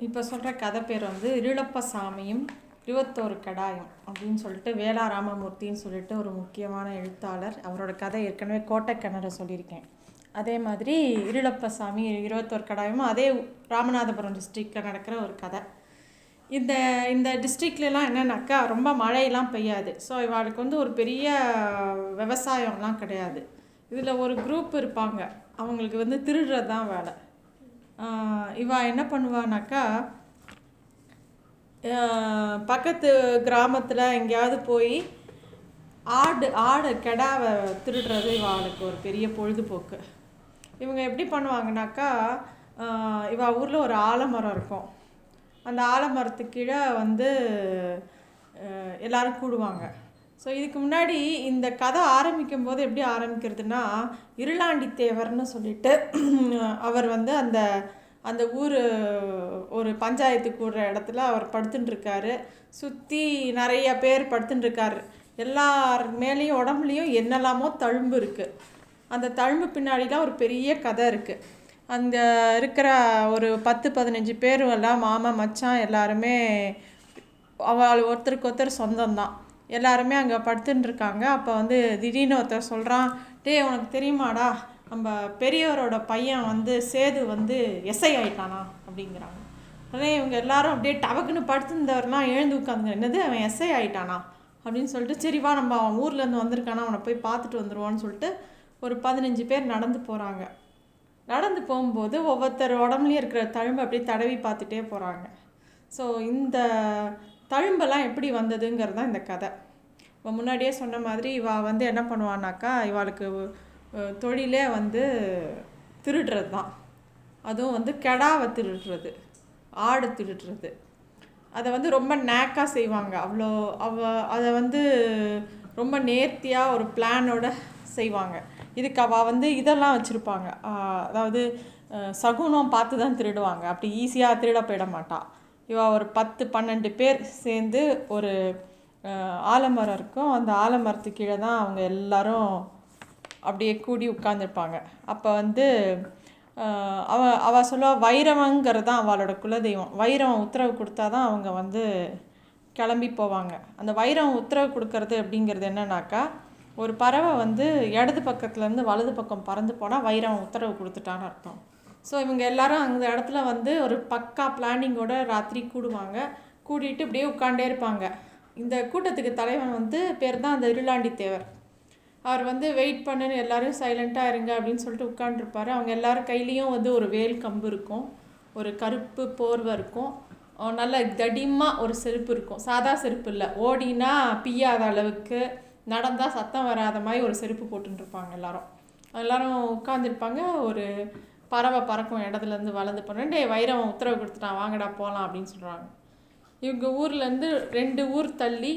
இப்போ சொல்கிற கதை பேர் வந்து இருளப்ப சாமியும் இருபத்தோரு கடாயம் அப்படின்னு சொல்லிட்டு வேளா ராமமூர்த்தின்னு சொல்லிட்டு ஒரு முக்கியமான எழுத்தாளர். அவரோட கதை ஏற்கனவே கோட்டைக்கிணறு சொல்லியிருக்கேன். அதே மாதிரி இருளப்பசாமி இருபத்தோரு கடாயமும் அதே ராமநாதபுரம் டிஸ்ட்ரிக்டில் நடக்கிற ஒரு கதை. இந்த இந்த டிஸ்ட்ரிக்ட்லலாம் என்னன்னாக்கா ரொம்ப மழையெல்லாம் பெய்யாது. ஸோ இவாளுக்கு வந்து ஒரு பெரிய விவசாயம்லாம் கிடையாது. இதில் ஒரு குரூப் இருப்பாங்க. அவங்களுக்கு வந்து திருடுறது தான் வேலை. இவா என்ன பண்ணுவானாக்கா பக்கத்து கிராமத்தில் எங்கேயாவது போய் ஆடு ஆடு கெடாவை திருடுறது இவாளுக்கு ஒரு பெரிய பொழுதுபோக்கு. இவங்க எப்படி பண்ணுவாங்கனாக்கா இவா ஊரில் ஒரு ஆலமரம் இருக்கும். அந்த ஆலமரத்துக்கு கீழே வந்து எல்லோரும் கூடுவாங்க. ஸோ இதுக்கு முன்னாடி இந்த கதை ஆரம்பிக்கும் போது எப்படி ஆரம்பிக்கிறதுனா இருளாண்டி தேவர்னு சொல்லிட்டு அவர் வந்து அந்த அந்த ஊர் ஒரு பஞ்சாயத்து கூடுற இடத்துல அவர் படுத்துட்டுருக்காரு சுற்றி நிறைய பேர் படுத்துட்டுருக்காரு எல்லார் மேலேயும் உடம்புலையும் என்னெல்லாமோ தழும்பு இருக்குது அந்த தழும்பு பின்னாடிலாம் ஒரு பெரிய கதை இருக்குது அந்த இருக்கிற ஒரு பத்து பதினஞ்சு பேர் எல்லாம் மாமா மச்சான் எல்லாருமே அவள் ஒருத்தருக்கு ஒருத்தர் சொந்தம்தான். எல்லாருமே அங்கே படுத்துன்னு இருக்காங்க அப்போ வந்து திடீர்னு ஒருத்தர் சொல்கிறான் டேய் உனக்கு தெரியுமாடா நம்ம பெரியவரோட பையன் வந்து சேது வந்து எஸ்ஐ ஆயிட்டானா? அப்படிங்கிறாங்க. உடனே இவங்க எல்லாரும் அப்படியே டவக்குன்னு படுத்துருந்தவர்லாம் எழுந்து உட்காந்து என்னது அவன் எஸ்ஐ ஆயிட்டானா? அப்படின்னு சொல்லிட்டு சரிவா நம்ம அவன் ஊர்லேருந்து வந்திருக்கானா அவனை போய் பார்த்துட்டு வந்துடுவோன்னு சொல்லிட்டு ஒரு பதினஞ்சு பேர் நடந்து போகிறாங்க நடந்து போகும்போது ஒவ்வொருத்தர் உடம்புலையும் இருக்கிற தழும்பு அப்படியே தடவி பார்த்துட்டே போகிறாங்க ஸோ இந்த தழும்பெல்லாம் எப்படி வந்ததுங்கிறது தான் இந்த கதை. இப்போ முன்னாடியே சொன்ன மாதிரி இவா வந்து என்ன பண்ணுவானாக்கா இவாளுக்கு தொழிலே வந்து திருடுறது தான் அதுவும் வந்து கெடாவை திருடுறது ஆடு திருடுறது. அதை வந்து ரொம்ப நேக்காக செய்வாங்க. அவ்வளோ அவ அதை வந்து ரொம்ப நேர்த்தியாக ஒரு பிளானோட செய்வாங்க. இதுக்கு அவள் வந்து இதெல்லாம் வச்சுருப்பாங்க. அதாவது சகுனம் பார்த்து தான் திருடுவாங்க. அப்படி ஈஸியாக திருட போயிட மாட்டாள் இவ ஒரு பத்து பன்னெண்டு பேர் சேர்ந்து ஒரு ஆலமரம் இருக்கும். அந்த ஆலமரத்துக்கு கீழே தான் அவங்க எல்லாரும் அப்படியே கூடி உட்காந்துருப்பாங்க அப்போ வந்து அவ அவ சொல்லுவா வைரவங்கிறது தான் அவளோட குலதெய்வம். வைரவன் உத்தரவு கொடுத்தா தான் அவங்க வந்து கிளம்பி போவாங்க. அந்த வைரம் உத்தரவு கொடுக்கறது அப்படிங்கிறது என்னன்னாக்கா ஒரு பறவை வந்து இடது பக்கத்துலேருந்து வலது பக்கம் பறந்து போனால் வைரம் உத்தரவு கொடுத்துட்டான்னு அர்த்தம். ஸோ இவங்க எல்லாரும் அந்த இடத்துல வந்து ஒரு பக்கா பிளானிங்கோட ராத்திரி கூடுவாங்க. கூட்டிகிட்டு இப்படியே உட்காண்டே இருப்பாங்க. இந்த கூட்டத்துக்கு தலைவன் வந்து பேர் தான் அந்த இருளாண்டி தேவர் அவர் வந்து வெயிட் பண்ணுன்னு எல்லாரும் சைலண்ட்டாக இருங்க அப்படின்னு சொல்லிட்டு உட்காண்டிருப்பார் அவங்க எல்லாரும் கையிலையும் வந்து ஒரு வேல் கம்பு இருக்கும். ஒரு கருப்பு போர்வை இருக்கும். நல்ல தடிமாக ஒரு செருப்பு இருக்கும். சாதா செருப்பு இல்லை. ஓடினா பியாத அளவுக்கு நடந்தால் சத்தம் வராத மாதிரி ஒரு செருப்பு போட்டுருப்பாங்க எல்லாரும். எல்லாரும் உட்காந்துருப்பாங்க ஒரு பறவை பறக்கும் இடத்துலேருந்து வளர்ந்து போனேன் டே வைரவன் உத்தரவு கொடுத்துட்டான் வாங்கடா போகலாம் அப்படின்னு சொல்கிறாங்க இவங்க ஊர்லேருந்து ரெண்டு ஊர் தள்ளி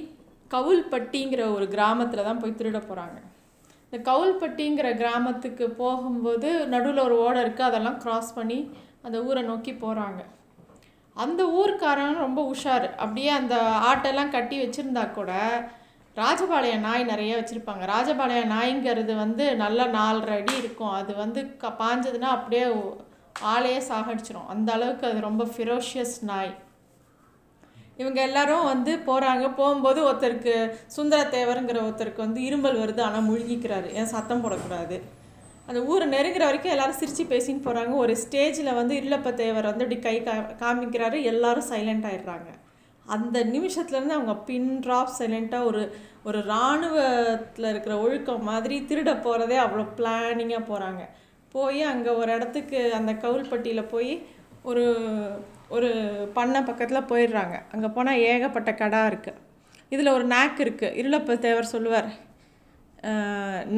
கவுல்பட்டிங்கிற ஒரு கிராமத்தில் தான் போய் திருட போகிறாங்க இந்த கவுல்பட்டிங்கிற கிராமத்துக்கு போகும்போது நடுவில் ஒரு ஓடை இருக்குது அதெல்லாம் க்ராஸ் பண்ணி அந்த ஊரை நோக்கி போகிறாங்க அந்த ஊர்க்காரன் ரொம்ப உஷார். அப்படியே அந்த ஆட்டெல்லாம் கட்டி வச்சுருந்தா கூட ராஜபாளைய நாய் நிறைய வச்சுருப்பாங்க. ராஜபாளைய நாய்ங்கிறது வந்து நல்லா நாலரை அடி இருக்கும். அது வந்து க பாஞ்சதுன்னா அப்படியே ஆளையே சாகடிச்சிரும். அந்த அளவுக்கு அது ரொம்ப ஃபிரோஷியஸ் நாய். இவங்க எல்லாரும் வந்து போகிறாங்க போகும்போது ஒருத்தருக்கு சுந்தர தேவருங்கிற ஒருத்தருக்கு வந்து இரும்பல் வருது. ஆனால் முழுங்கிக்கிறாரு. ஏன் சத்தம் போடக்கூடாது? அந்த ஊரை நெருங்குற வரைக்கும் எல்லாரும் சிரித்து பேசின்னு போகிறாங்க ஒரு ஸ்டேஜில் வந்து இல்லப்ப தேவர் வந்து இப்படி கை கா காமிக்கிறாரு. எல்லாரும் சைலண்ட் ஆயிடுறாங்க. அந்த நிமிஷத்துலேருந்து அவங்க பின் ட்ராப் சைலண்ட்டாக ஒரு ஒரு இராணுவத்தில் இருக்கிற ஒழுக்கம் மாதிரி திருட போகிறதே அவ்வளோ பிளானிங்காக போகிறாங்க போய் அங்கே ஒரு இடத்துக்கு அந்த கவுல்பட்டியில் போய் ஒரு ஒரு பண்ணை பக்கத்தில் போயிடுறாங்க. அங்கே போனால் ஏகப்பட்ட கடா இருக்குது இதில் ஒரு நாக் இருக்குது இருளப்ப தேவர் சொல்லுவார்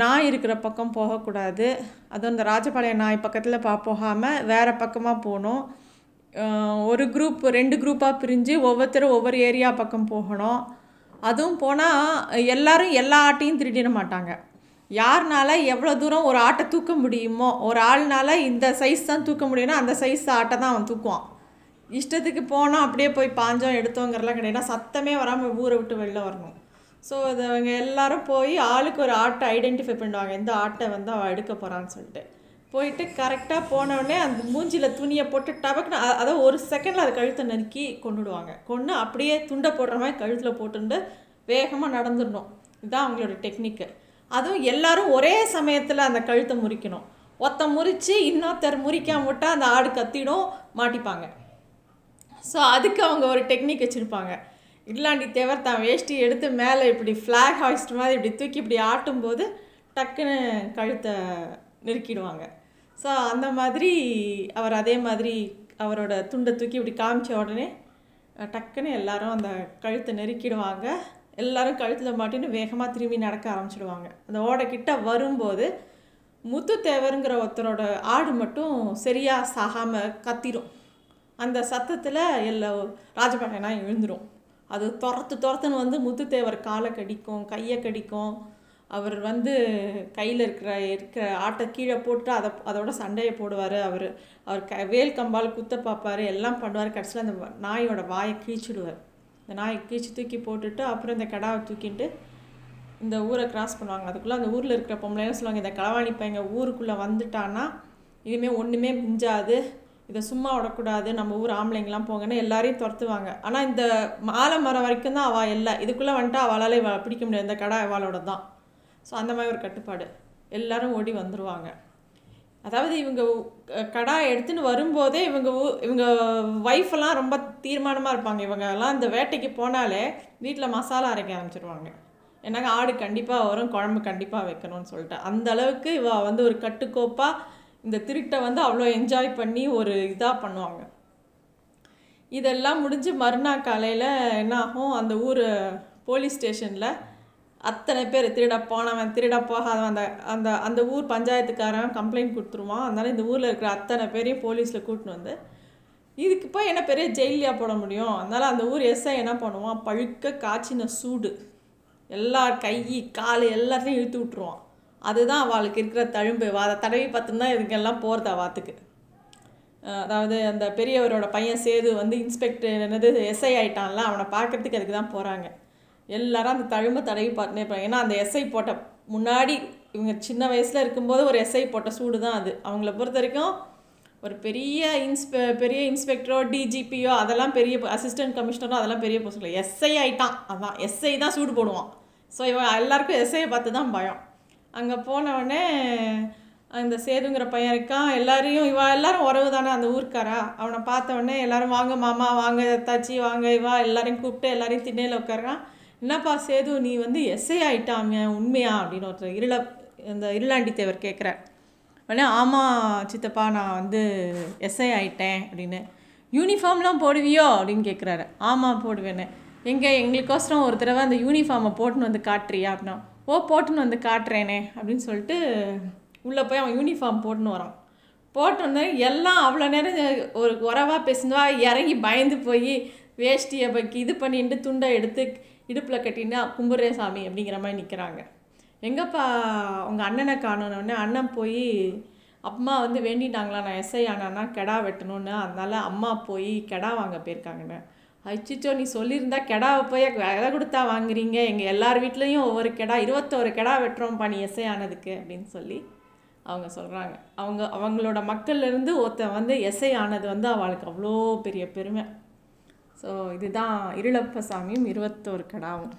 நாய் இருக்கிற பக்கம் போகக்கூடாது. அதுவும் இந்த ராஜபாளையம் நாய் பக்கத்தில் பா போகாமல் வேறு பக்கமாக போகணும். ஒரு குரூப் ரெண்டு குரூப்பாக பிரிஞ்சு ஒவ்வொருத்தரும் ஒவ்வொரு ஏரியா பக்கம் போகணும். அதுவும் போனால் எல்லோரும் எல்லா ஆட்டையும் திருடிட மாட்டாங்க. யாருனால எவ்வளோ தூரம் ஒரு ஆட்டை தூக்க முடியுமோ ஒரு ஆள்னால இந்த சைஸ் தான் தூக்க முடியும்னா அந்த சைஸ் ஆட்டை தான் அவன் தூக்குவான். இஷ்டத்துக்கு போனோம் அப்படியே போய் பாஞ்சோம் எடுத்தோங்கிறலாம் கிடையாது. சத்தமே வராமல் ஊரை விட்டு வெளில வரணும். ஸோ அது அவங்க எல்லோரும் போய் ஆளுக்கு ஒரு ஆட்டை ஐடென்டிஃபை பண்ணுவாங்க. எந்த ஆட்டை வந்து அவன் எடுக்க போகிறான்னு சொல்லிட்டு. போயிட்டு கரெக்டாக போனவுடனே அந்த மூஞ்சியில் துணியை போட்டு டபக்குன்னு அ- அதாவது ஒரு செகண்டில் அதை கழுத்தை நறுக்கி கொண்டுடுவாங்க. கொன்று அப்படியே துண்டை போடுற மாதிரி கழுத்தில் போட்டுண்டு வேகமாக நடந்துடணும். இதுதான் அவங்களோட டெக்னிக்கு அதுவும் எல்லாரும் ஒரே சமயத்தில் அந்த கழுத்தை முறிக்கணும். ஒத்த முறித்து இன்னொருத்தர் முறிக்காம விட்டால் அந்த ஆடு கத்திடும் மாட்டிப்பாங்க. ஸோ அதுக்கு அவங்க ஒரு டெக்னிக் வச்சுருப்பாங்க. இல்லாண்டி தேவர் தான் வேஷ்டி எடுத்து மேலே இப்படி ஃப்ளாக் ஹாய்ஸ்ட் மாதிரி இப்படி தூக்கி இப்படி ஆட்டும்போது டக்குன்னு கழுத்தை நெருக்கிடுவாங்க. ஸோ அந்த மாதிரி அவர் அதே மாதிரி அவரோட துண்டை தூக்கி இப்படி காமிச்ச உடனே டக்குன்னு எல்லாரும் அந்த கழுத்தை நெருக்கிடுவாங்க. எல்லாரும் கழுத்தில் மாட்டின்னு வேகமாக திரும்பி நடக்க ஆரம்பிச்சிடுவாங்க. அந்த ஓடை கிட்ட வரும்போது முத்துத்தேவருங்கிற ஒருத்தரோட ஆடு மட்டும் சரியாக சாகாமல் கத்திரும். அந்த சத்தத்தில் எல்லா ராஜபாளையனா எழுந்துடும் அது துரத்து துரத்துன்னு வந்து முத்துத்தேவர் காலை கடிக்கும் கையை கடிக்கும். அவர் வந்து கையில் இருக்கிற இருக்கிற ஆட்டை கீழே போட்டு அதை அதோட சண்டையை போடுவார் அவர். அவர் க வேல் கம்பால் குத்த பார்ப்பாரு எல்லாம் பண்ணுவார். கடைசியில் அந்த நாயோட வாயை கீழ்ச்சிடுவார். இந்த நாயை கீழ்ச்சி தூக்கி போட்டுட்டு அப்புறம் இந்த கடாவை தூக்கிட்டு இந்த ஊரை கிராஸ் பண்ணுவாங்க. அதுக்குள்ளே அந்த ஊரில் இருக்கிற பொம்பளைன்னு சொல்லுவாங்க இந்த களவாணி பையங்க ஊருக்குள்ளே வந்துட்டான்னா இனிமேல் ஒன்றுமே மிஞ்சாது. இதை சும்மா விடக்கூடாது. நம்ம ஊர் ஆம்பளைங்களாம் போங்கன்னு எல்லாரையும் துரத்துவாங்க. ஆனால் இந்த மாலை மரம் வரைக்கும் தான் அவள் இல்லை. இதுக்குள்ளே வந்துட்டு அவளால் பிடிக்க முடியாது. இந்த கடை அவளோட தான் ஸோ அந்த மாதிரி ஒரு கட்டுப்பாடு. எல்லோரும் ஓடி வந்துடுவாங்க அதாவது இவங்க கடா எடுத்துன்னு வரும்போதே இவங்க ஊ- இவங்க ஒய்ஃபெல்லாம் ரொம்ப தீர்மானமாக இருப்பாங்க. இவங்க எல்லாம் இந்த வேட்டைக்கு போனாலே வீட்டில் மசாலா அரைக்க ஆரம்பிச்சிருவாங்க. ஏன்னாங்க ஆடு கண்டிப்பாக வரும் குழம்பு கண்டிப்பாக வைக்கணும்னு சொல்லிட்டு. அந்த அளவுக்கு இவ வந்து ஒரு கட்டுக்கோப்பாக இந்த திருட்டை வந்து அவ்வளோ என்ஜாய் பண்ணி ஒரு இதாக பண்ணுவாங்க. இதெல்லாம் முடிஞ்சு மறுநாள் காலையில் என்ன ஆகும்? அந்த ஊர் போலீஸ் ஸ்டேஷனில் அத்தனை பேர் திருட போனவன் திருட போகாதவன் அந்த அந்த அந்த ஊர் பஞ்சாயத்துக்காரன் கம்ப்ளைண்ட் கொடுத்துருவான். அதனால் இந்த ஊரில் இருக்கிற அத்தனை பேரையும் போலீஸில் கூட்டின்னு வந்து இதுக்கு போய் என்ன பெரிய ஜெயிலியாக போட முடியும்? அதனால அந்த ஊர் எஸ்ஐ என்ன பண்ணுவான்? பழுக்க காய்ச்சின சூடு. எல்லா கை கால் எல்லாத்தையும் இழுத்து விட்டுருவான். அதுதான் அவளுக்கு இருக்கிற தழும்பு. அதை தடவி பார்த்துன்னா இதுக்கெல்லாம் போகிறதா வாத்துக்கு அதாவது அந்த பெரியவரோட பையன் சேது வந்து இன்ஸ்பெக்டர் என்னது எஸ்ஐ ஆயிட்டான்ல அவனை பார்க்கறதுக்கு அதுக்கு தான் போகிறாங்க எல்லாரும் அந்த தழும்பை தடவி பார்த்துனே இருப்பாங்க. ஏன்னா அந்த எஸ்ஐ போட்ட முன்னாடி இவங்க சின்ன வயசில் இருக்கும்போது ஒரு எஸ்ஐ போட்ட சூடு தான் அது. அவங்கள பொறுத்த வரைக்கும் ஒரு பெரிய இன்ஸ்பெ பெரிய இன்ஸ்பெக்டரோ டிஜிபியோ அதெல்லாம் பெரிய அசிஸ்டன்ட் கமிஷனரோ அதெல்லாம் பெரிய போஸ்ட் இல்லை. எஸ்ஐ ஆகிட்டான் அதான். எஸ்ஐ தான் சூடு போடுவான். ஸோ இவன் எல்லாருக்கும் எஸ்ஐயை பார்த்து தான் பயம். அங்கே போனவுடனே அந்த சேதுங்கிற பையன் இருக்கான். எல்லாரையும் இவா எல்லாரும் உறவு தானே அந்த ஊருக்காரா? அவனை பார்த்த உடனே எல்லாரும் வாங்க மாமா வாங்க தாச்சி வாங்க இவா. எல்லாரையும் கூப்பிட்டு எல்லாரையும் திண்ணையில் உட்காரான் என்னப்பா சேது நீ வந்து எஸ்ஐ ஆயிட்டாமியா உண்மையா? அப்படின்னு ஒருத்தர் இருள இந்த இருளாண்டி தேவர் கேட்குறார். உடனே ஆமாம் சித்தப்பா நான் வந்து எஸ்ஐ ஆயிட்டேன் அப்படின்னு. யூனிஃபார்ம்லாம் போடுவியோ? அப்படின்னு கேட்குறாரு. ஆமாம் போடுவேன்னு. எங்கே எங்களுக்கோசரம் ஒரு தடவை அந்த யூனிஃபார்மை போட்டுன்னு வந்து காட்டுறியா அப்படின்னா ஓ போட்டுன்னு வந்து காட்டுறேனே அப்படின்னு சொல்லிட்டு உள்ளே போய் அவன் யூனிஃபார்ம் போட்டுன்னு வரான். போட்டு வந்தேன் எல்லாம் அவ்வளோ நேரம் ஒரு உறவாக பேசுனவா இறங்கி பயந்து போய் வேஷ்டியை பக்கி இது பண்ணிட்டு துண்டை எடுத்து இடுப்பில் கட்டின்னு கும்புறே சாமி அப்படிங்கிற மாதிரி நிற்கிறாங்க எங்கப்பா உங்கள் அண்ணனை காணணுன்னே அண்ணன் போய் அம்மா வந்து வேண்டிட்டாங்களா நான் எஸ்ஐ ஆனானா கெடா வெட்டணும்னு. அதனால அம்மா போய் கெடா வாங்க போயிருக்காங்கண்ணே அச்சிச்சோ நீ சொல்லியிருந்தா கெடாவை போய் விலை கொடுத்தா வாங்குறீங்க. எங்கள் எல்லார் வீட்லேயும் ஒவ்வொரு கெடா இருபத்தோரு கெடா வெட்டுறோம்ப்பா நீ எஸ்ஐ ஆனதுக்கு அப்படின்னு சொல்லி அவங்க சொல்கிறாங்க அவங்க அவங்களோட மக்கள்லேருந்து ஒருத்தன் வந்து எஸ்ஐ ஆனது வந்து அவளுக்கு அவ்வளோ பெரிய பெருமை. ஸோ இதுதான் இருளப்ப சாமியும் இருபத்தோரு கடாவும்.